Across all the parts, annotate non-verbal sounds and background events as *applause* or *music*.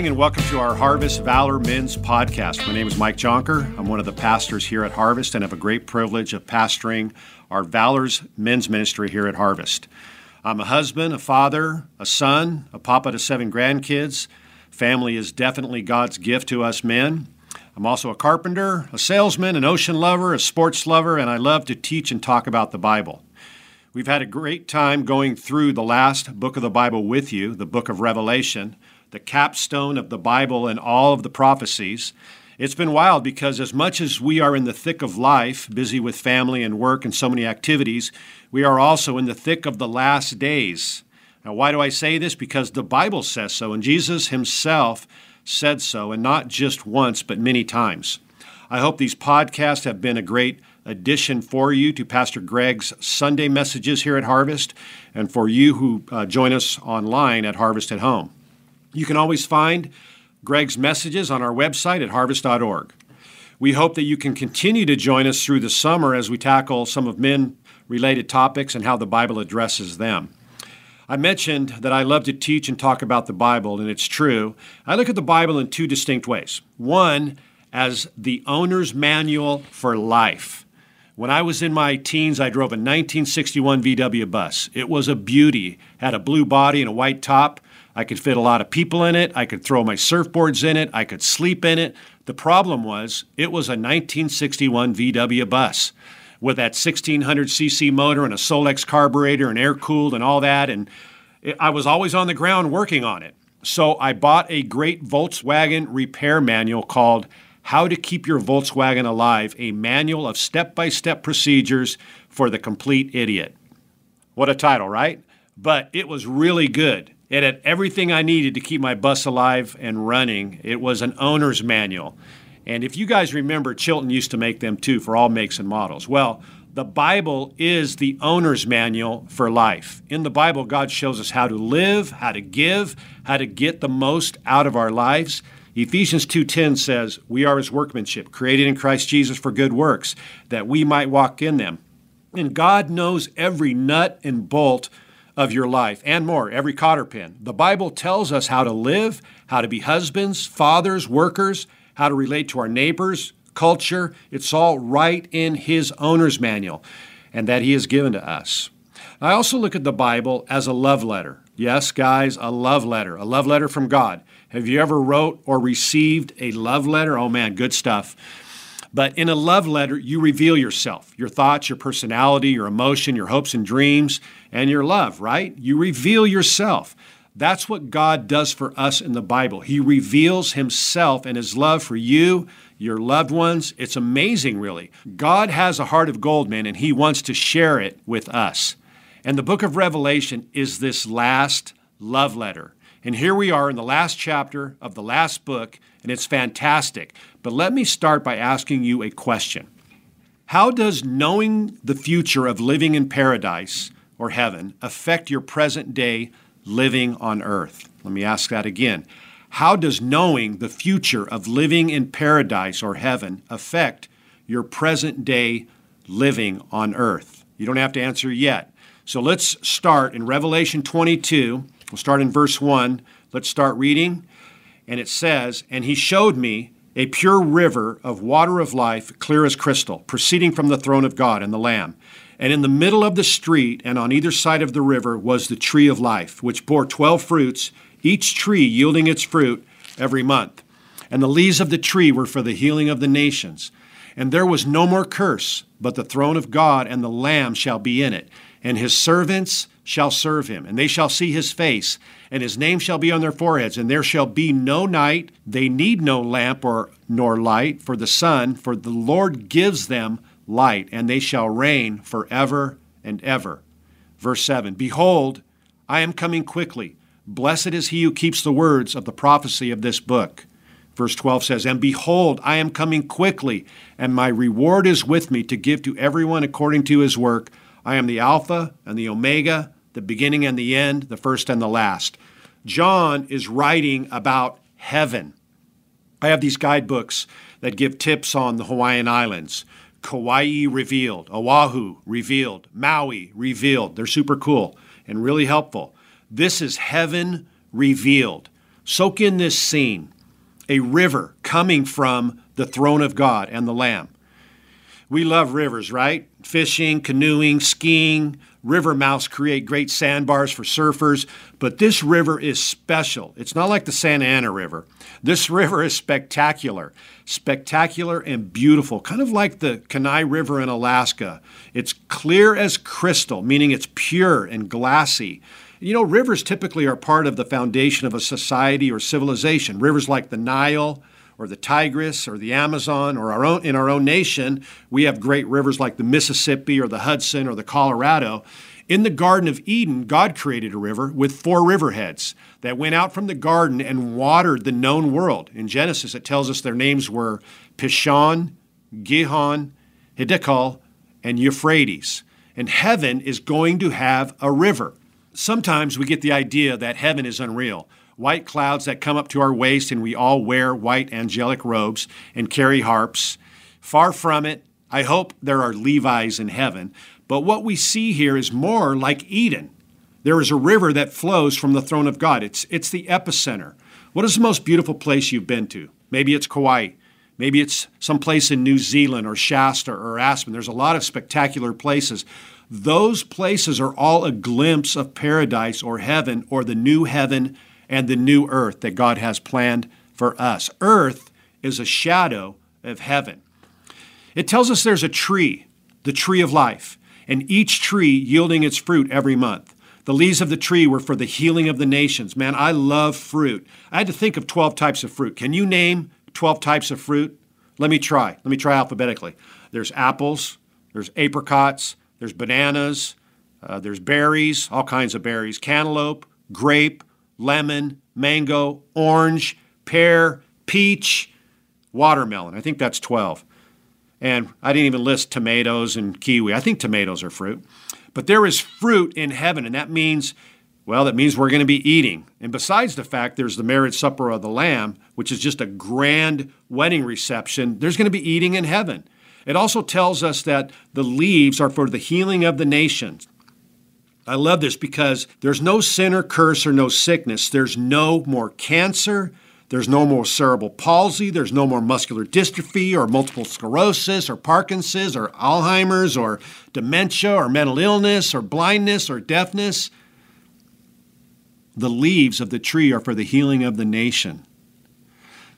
Morning and welcome to our Harvest Valor Men's podcast. My name is Mike Jonker. I'm one of the pastors here at Harvest and have a great privilege of pastoring our Valor's Men's Ministry here at Harvest. I'm a husband, a father, a son, a papa to seven grandkids. Family is definitely God's gift to us men. I'm also a carpenter, a salesman, an ocean lover, a sports lover, and I love to teach and talk about the Bible. We've had a great time going through the last book of the Bible with you, the book of Revelation the capstone of the Bible and all of the prophecies. It's been wild because, as much as we are in the thick of life, busy with family and work and so many activities, we are also in the thick of the last days. Now, why do I say this? Because the Bible says so, and Jesus himself said so, and not just once, but many times. I hope these podcasts have been a great addition for you to Pastor Greg's Sunday messages here at Harvest, and for you who uh, join us online at Harvest at Home. You can always find Greg's messages on our website at harvest.org. We hope that you can continue to join us through the summer as we tackle some of men related topics and how the Bible addresses them. I mentioned that I love to teach and talk about the Bible, and it's true. I look at the Bible in two distinct ways. One, as the owner's manual for life. When I was in my teens, I drove a 1961 VW bus. It was a beauty, had a blue body and a white top. I could fit a lot of people in it. I could throw my surfboards in it. I could sleep in it. The problem was it was a 1961 VW bus with that 1600cc motor and a Solex carburetor and air cooled and all that. And it, I was always on the ground working on it. So I bought a great Volkswagen repair manual called How to Keep Your Volkswagen Alive, a manual of step by step procedures for the complete idiot. What a title, right? But it was really good. It had everything I needed to keep my bus alive and running. It was an owner's manual. And if you guys remember, Chilton used to make them too for all makes and models. Well, the Bible is the owner's manual for life. In the Bible, God shows us how to live, how to give, how to get the most out of our lives. Ephesians 2:10 says, "We are his workmanship, created in Christ Jesus for good works, that we might walk in them." And God knows every nut and bolt of your life and more, every cotter pin. The Bible tells us how to live, how to be husbands, fathers, workers, how to relate to our neighbors, culture. It's all right in His owner's manual and that He has given to us. I also look at the Bible as a love letter. Yes, guys, a love letter, a love letter from God. Have you ever wrote or received a love letter? Oh man, good stuff. But in a love letter, you reveal yourself, your thoughts, your personality, your emotion, your hopes and dreams, and your love, right? You reveal yourself. That's what God does for us in the Bible. He reveals Himself and His love for you, your loved ones. It's amazing, really. God has a heart of gold, man, and He wants to share it with us. And the book of Revelation is this last love letter. And here we are in the last chapter of the last book, and it's fantastic. But let me start by asking you a question How does knowing the future of living in paradise or heaven affect your present day living on earth? Let me ask that again. How does knowing the future of living in paradise or heaven affect your present day living on earth? You don't have to answer yet. So let's start in Revelation 22. We'll start in verse 1. Let's start reading. And it says, And he showed me a pure river of water of life, clear as crystal, proceeding from the throne of God and the Lamb. And in the middle of the street and on either side of the river was the tree of life, which bore twelve fruits, each tree yielding its fruit every month. And the leaves of the tree were for the healing of the nations. And there was no more curse, but the throne of God and the Lamb shall be in it, and his servants shall serve him, and they shall see his face, and his name shall be on their foreheads, and there shall be no night. They need no lamp or nor light for the sun, for the Lord gives them light, and they shall reign forever and ever. Verse 7 Behold, I am coming quickly. Blessed is he who keeps the words of the prophecy of this book. Verse 12 says, And behold, I am coming quickly, and my reward is with me to give to everyone according to his work. I am the Alpha and the Omega, the beginning and the end, the first and the last. John is writing about heaven. I have these guidebooks that give tips on the Hawaiian Islands. Kauai revealed, Oahu revealed, Maui revealed. They're super cool and really helpful. This is heaven revealed. Soak in this scene a river coming from the throne of God and the Lamb. We love rivers, right? Fishing, canoeing, skiing. River mouths create great sandbars for surfers, but this river is special. It's not like the Santa Ana River. This river is spectacular, spectacular and beautiful, kind of like the Kenai River in Alaska. It's clear as crystal, meaning it's pure and glassy. You know, rivers typically are part of the foundation of a society or civilization. Rivers like the Nile or the Tigris or the Amazon or our own in our own nation, we have great rivers like the Mississippi or the Hudson or the Colorado. In the Garden of Eden, God created a river with four riverheads that went out from the garden and watered the known world. In Genesis, it tells us their names were Pishon, Gihon, Hiddekel, and Euphrates. And heaven is going to have a river. Sometimes we get the idea that heaven is unreal. White clouds that come up to our waist, and we all wear white angelic robes and carry harps. Far from it. I hope there are Levi's in heaven. But what we see here is more like Eden. There is a river that flows from the throne of God. It's, it's the epicenter. What is the most beautiful place you've been to? Maybe it's Kauai. Maybe it's some place in New Zealand or Shasta or Aspen. There's a lot of spectacular places. Those places are all a glimpse of paradise or heaven or the new heaven and the new earth that God has planned for us. Earth is a shadow of heaven. It tells us there's a tree, the tree of life, and each tree yielding its fruit every month. The leaves of the tree were for the healing of the nations. Man, I love fruit. I had to think of 12 types of fruit. Can you name 12 types of fruit? Let me try. Let me try alphabetically. There's apples, there's apricots, there's bananas, uh, there's berries, all kinds of berries, cantaloupe, grape, lemon, mango, orange, pear, peach, watermelon. I think that's 12. And I didn't even list tomatoes and kiwi. I think tomatoes are fruit. But there is fruit in heaven, and that means, well, that means we're going to be eating. And besides the fact there's the marriage supper of the Lamb, which is just a grand wedding reception, there's going to be eating in heaven. It also tells us that the leaves are for the healing of the nations. I love this because there's no sin or curse or no sickness. There's no more cancer. There's no more cerebral palsy. There's no more muscular dystrophy or multiple sclerosis or Parkinson's or Alzheimer's or dementia or mental illness or blindness or deafness. The leaves of the tree are for the healing of the nation.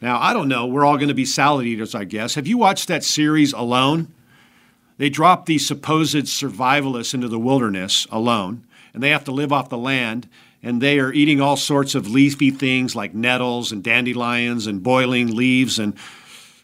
Now, I don't know. We're all going to be salad eaters, I guess. Have you watched that series Alone? They drop these supposed survivalists into the wilderness alone, and they have to live off the land, and they are eating all sorts of leafy things like nettles and dandelions and boiling leaves and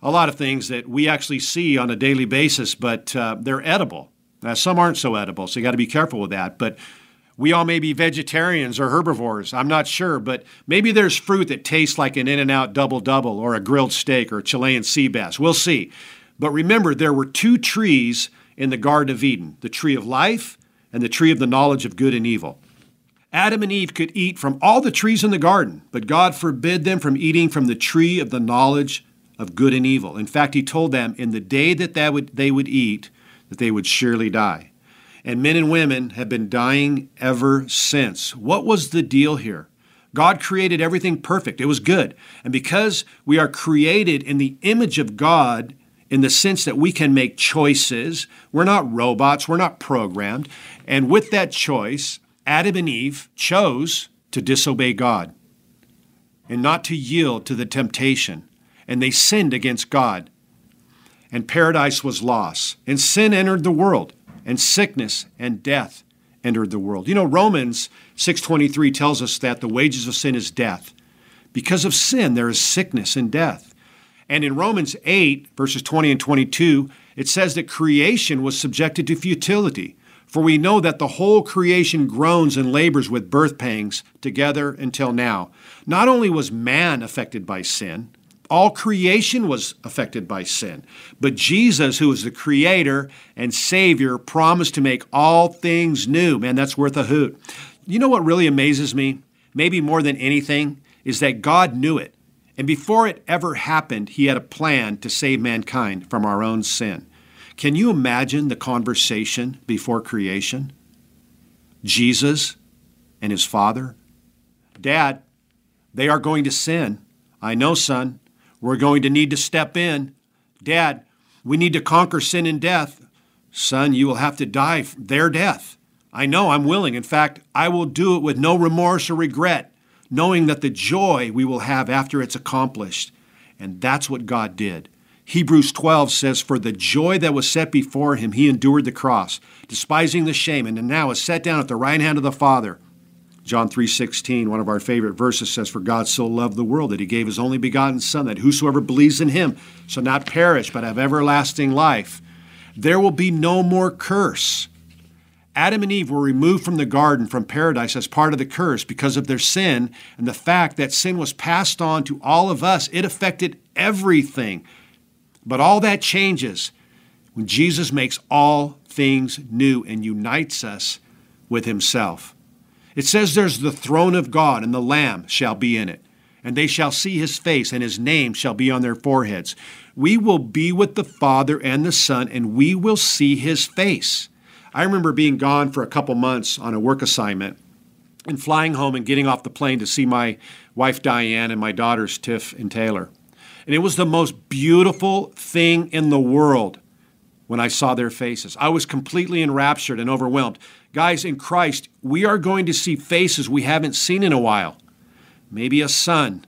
a lot of things that we actually see on a daily basis, but uh, they're edible. Now, some aren't so edible, so you got to be careful with that. But we all may be vegetarians or herbivores. I'm not sure, but maybe there's fruit that tastes like an In N Out double double or a grilled steak or Chilean sea bass. We'll see. But remember, there were two trees in the Garden of Eden the tree of life and the tree of the knowledge of good and evil. Adam and Eve could eat from all the trees in the garden, but God forbid them from eating from the tree of the knowledge of good and evil. In fact, He told them in the day that they would, they would eat, that they would surely die and men and women have been dying ever since. What was the deal here? God created everything perfect. It was good. And because we are created in the image of God, in the sense that we can make choices, we're not robots, we're not programmed. And with that choice, Adam and Eve chose to disobey God and not to yield to the temptation. And they sinned against God. And paradise was lost. And sin entered the world and sickness and death entered the world. You know, Romans 6:23 tells us that the wages of sin is death. Because of sin there is sickness and death. And in Romans 8 verses 20 and 22, it says that creation was subjected to futility. For we know that the whole creation groans and labors with birth pangs together until now. Not only was man affected by sin, all creation was affected by sin. But Jesus, who is the creator and savior, promised to make all things new. Man, that's worth a hoot. You know what really amazes me? Maybe more than anything, is that God knew it. And before it ever happened, He had a plan to save mankind from our own sin. Can you imagine the conversation before creation? Jesus and His Father. Dad, They are going to sin. I know, son. We're going to need to step in. Dad, we need to conquer sin and death. Son, you will have to die their death. I know, I'm willing. In fact, I will do it with no remorse or regret, knowing that the joy we will have after it's accomplished. And that's what God did. Hebrews 12 says, For the joy that was set before him, he endured the cross, despising the shame, and now is set down at the right hand of the Father. John 3:16, one of our favorite verses says for God so loved the world that he gave his only begotten son that whosoever believes in him shall not perish but have everlasting life. There will be no more curse. Adam and Eve were removed from the garden from paradise as part of the curse because of their sin and the fact that sin was passed on to all of us. It affected everything. But all that changes when Jesus makes all things new and unites us with himself. It says there's the throne of God, and the Lamb shall be in it, and they shall see his face, and his name shall be on their foreheads. We will be with the Father and the Son, and we will see his face. I remember being gone for a couple months on a work assignment and flying home and getting off the plane to see my wife Diane and my daughters Tiff and Taylor. And it was the most beautiful thing in the world when I saw their faces. I was completely enraptured and overwhelmed. Guys, in Christ, we are going to see faces we haven't seen in a while. Maybe a son,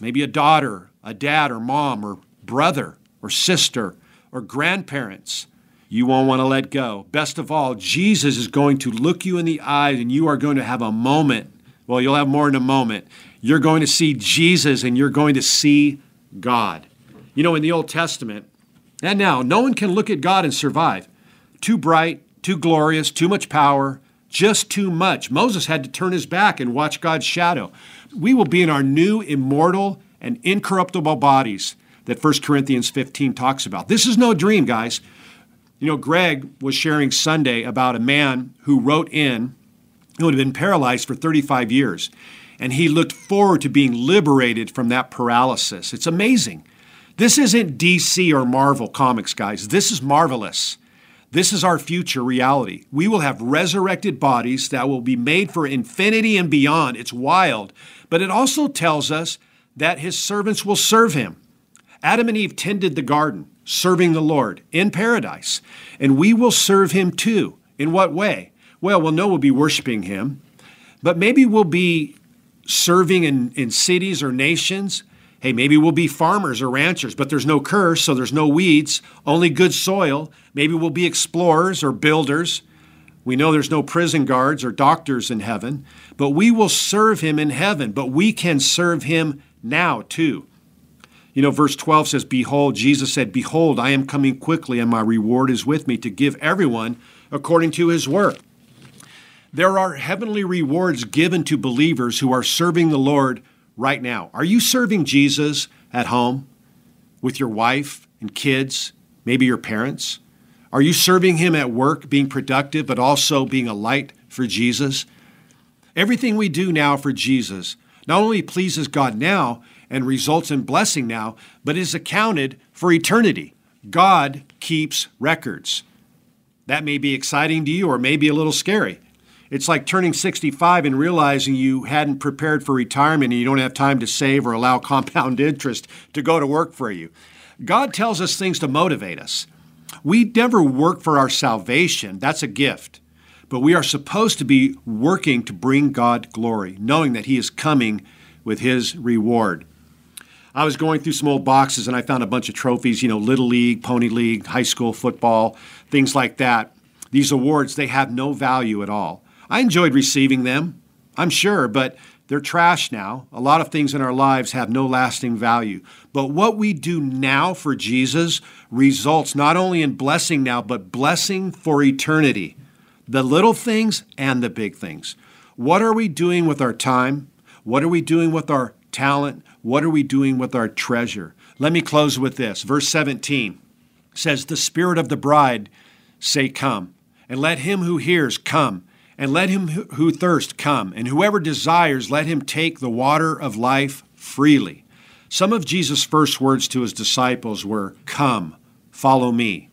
maybe a daughter, a dad or mom or brother or sister or grandparents. You won't want to let go. Best of all, Jesus is going to look you in the eyes and you are going to have a moment. Well, you'll have more in a moment. You're going to see Jesus and you're going to see God. You know, in the Old Testament, and now, no one can look at God and survive. Too bright, too glorious, too much power, just too much. Moses had to turn his back and watch God's shadow. We will be in our new immortal and incorruptible bodies that 1 Corinthians 15 talks about. This is no dream, guys. You know, Greg was sharing Sunday about a man who wrote in who had been paralyzed for 35 years, and he looked forward to being liberated from that paralysis. It's amazing. This isn't DC or Marvel comics, guys. This is marvelous. This is our future reality. We will have resurrected bodies that will be made for infinity and beyond. It's wild, but it also tells us that his servants will serve him. Adam and Eve tended the garden, serving the Lord in paradise, and we will serve him too. In what way? Well, we'll know we'll be worshiping him, but maybe we'll be serving in, in cities or nations Hey, maybe we'll be farmers or ranchers, but there's no curse, so there's no weeds, only good soil. Maybe we'll be explorers or builders. We know there's no prison guards or doctors in heaven, but we will serve him in heaven, but we can serve him now too. You know, verse 12 says, Behold, Jesus said, Behold, I am coming quickly, and my reward is with me to give everyone according to his work. There are heavenly rewards given to believers who are serving the Lord right now? Are you serving Jesus at home with your wife and kids, maybe your parents? Are you serving Him at work, being productive, but also being a light for Jesus? Everything we do now for Jesus not only pleases God now and results in blessing now, but is accounted for eternity. God keeps records. That may be exciting to you or maybe a little scary. It's like turning 65 and realizing you hadn't prepared for retirement and you don't have time to save or allow *laughs* compound interest to go to work for you. God tells us things to motivate us. We never work for our salvation, that's a gift. But we are supposed to be working to bring God glory, knowing that He is coming with His reward. I was going through some old boxes and I found a bunch of trophies, you know, Little League, Pony League, high school football, things like that. These awards, they have no value at all. I enjoyed receiving them, I'm sure, but they're trash now. A lot of things in our lives have no lasting value. But what we do now for Jesus results not only in blessing now, but blessing for eternity. The little things and the big things. What are we doing with our time? What are we doing with our talent? What are we doing with our treasure? Let me close with this. Verse 17 says, The Spirit of the bride say, Come, and let him who hears come. And let him who thirst come, and whoever desires, let him take the water of life freely. Some of Jesus' first words to his disciples were, Come, follow me.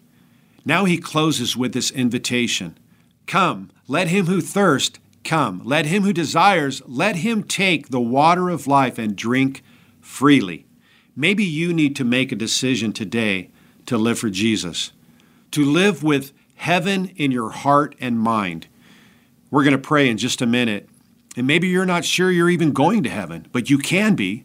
Now he closes with this invitation Come, let him who thirst come. Let him who desires, let him take the water of life and drink freely. Maybe you need to make a decision today to live for Jesus, to live with heaven in your heart and mind. We're going to pray in just a minute. And maybe you're not sure you're even going to heaven, but you can be.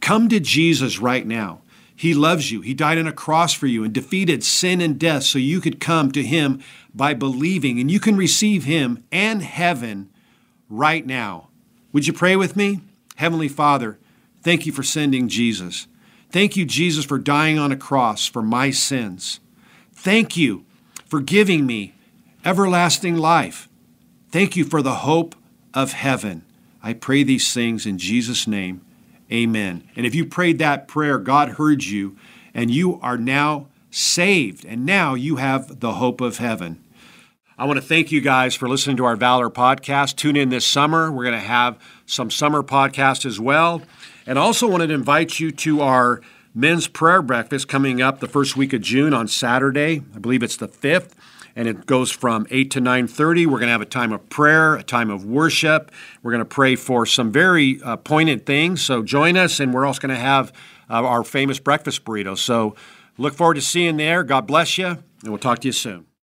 Come to Jesus right now. He loves you. He died on a cross for you and defeated sin and death so you could come to Him by believing and you can receive Him and heaven right now. Would you pray with me? Heavenly Father, thank you for sending Jesus. Thank you, Jesus, for dying on a cross for my sins. Thank you for giving me everlasting life. Thank you for the hope of heaven. I pray these things in Jesus' name. Amen. And if you prayed that prayer, God heard you, and you are now saved, and now you have the hope of heaven. I want to thank you guys for listening to our Valor podcast. Tune in this summer. We're going to have some summer podcasts as well. And also wanted to invite you to our men's prayer breakfast coming up the first week of June on Saturday. I believe it's the 5th and it goes from 8 to 9.30 we're going to have a time of prayer a time of worship. We're going to pray for some very uh, poignant things. So join us and we're also going to have uh, our famous breakfast burrito. So look forward to seeing you there. God bless you and we'll talk to you soon